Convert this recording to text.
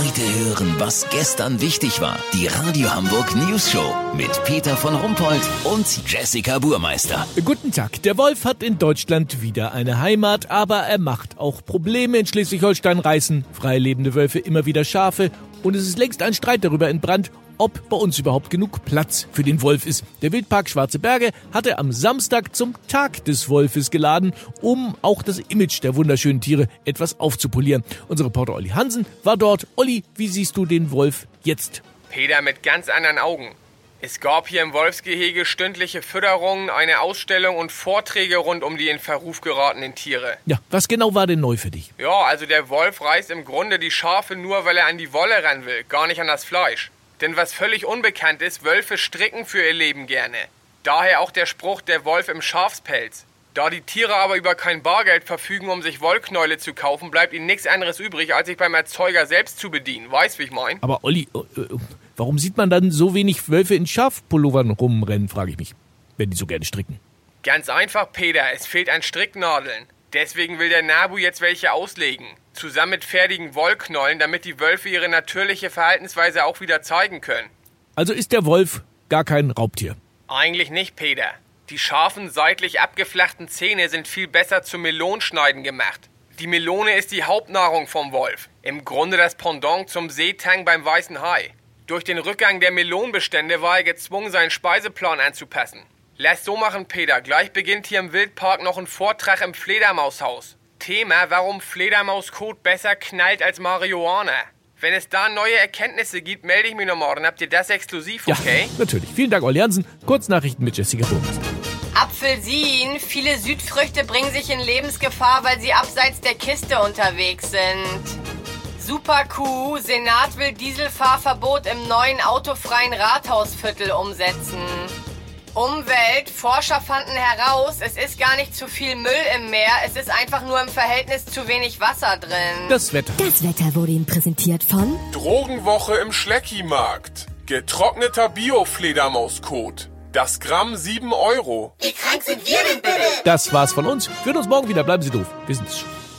Heute hören, was gestern wichtig war. Die Radio Hamburg News Show mit Peter von Rumpold und Jessica Burmeister. Guten Tag. Der Wolf hat in Deutschland wieder eine Heimat, aber er macht auch Probleme. In Schleswig-Holstein reißen freilebende Wölfe immer wieder Schafe und es ist längst ein Streit darüber entbrannt, ob bei uns überhaupt genug Platz für den Wolf ist. Der Wildpark Schwarze Berge hatte am Samstag zum Tag des Wolfes geladen, um auch das Image der wunderschönen Tiere etwas aufzupolieren. Unser Reporter Olli Hansen war dort. Olli, wie siehst du den Wolf jetzt? Peter mit ganz anderen Augen. Es gab hier im Wolfsgehege stündliche Fütterungen, eine Ausstellung und Vorträge rund um die in Verruf geratenen Tiere. Ja, was genau war denn neu für dich? Ja, also der Wolf reißt im Grunde die Schafe nur, weil er an die Wolle ran will, gar nicht an das Fleisch. Denn was völlig unbekannt ist, Wölfe stricken für ihr Leben gerne. Daher auch der Spruch der Wolf im Schafspelz. Da die Tiere aber über kein Bargeld verfügen, um sich Wollknäule zu kaufen, bleibt ihnen nichts anderes übrig, als sich beim Erzeuger selbst zu bedienen. Weißt, wie ich mein? Aber Olli, äh, äh, warum sieht man dann so wenig Wölfe in Schafpullovern rumrennen, frage ich mich, wenn die so gerne stricken. Ganz einfach, Peter, es fehlt an Stricknadeln. Deswegen will der Nabu jetzt welche auslegen. Zusammen mit fertigen Wollknollen, damit die Wölfe ihre natürliche Verhaltensweise auch wieder zeigen können. Also ist der Wolf gar kein Raubtier. Eigentlich nicht, Peter. Die scharfen, seitlich abgeflachten Zähne sind viel besser zum Melonschneiden gemacht. Die Melone ist die Hauptnahrung vom Wolf. Im Grunde das Pendant zum Seetang beim weißen Hai. Durch den Rückgang der Melonbestände war er gezwungen, seinen Speiseplan anzupassen. Lass so machen, Peter. Gleich beginnt hier im Wildpark noch ein Vortrag im Fledermaushaus. Thema, warum Fledermauskot besser knallt als Marihuana. Wenn es da neue Erkenntnisse gibt, melde ich mich noch morgen. Habt ihr das exklusiv, okay? Ja, natürlich. Vielen Dank, Olli Hansen. Kurznachrichten mit Jessica Burmeister. Apfelsinen. Viele Südfrüchte bringen sich in Lebensgefahr, weil sie abseits der Kiste unterwegs sind. Super Kuh. Senat will Dieselfahrverbot im neuen autofreien Rathausviertel umsetzen. Umwelt. Forscher fanden heraus, es ist gar nicht zu viel Müll im Meer, es ist einfach nur im Verhältnis zu wenig Wasser drin. Das Wetter. Das Wetter wurde Ihnen präsentiert von Drogenwoche im Schleckimarkt. Getrockneter Bio-Fledermauskot. Das Gramm 7 Euro. Wie krank sind wir denn bitte? Das war's von uns. Wir hören uns morgen wieder. Bleiben Sie doof. Wir sind's schon.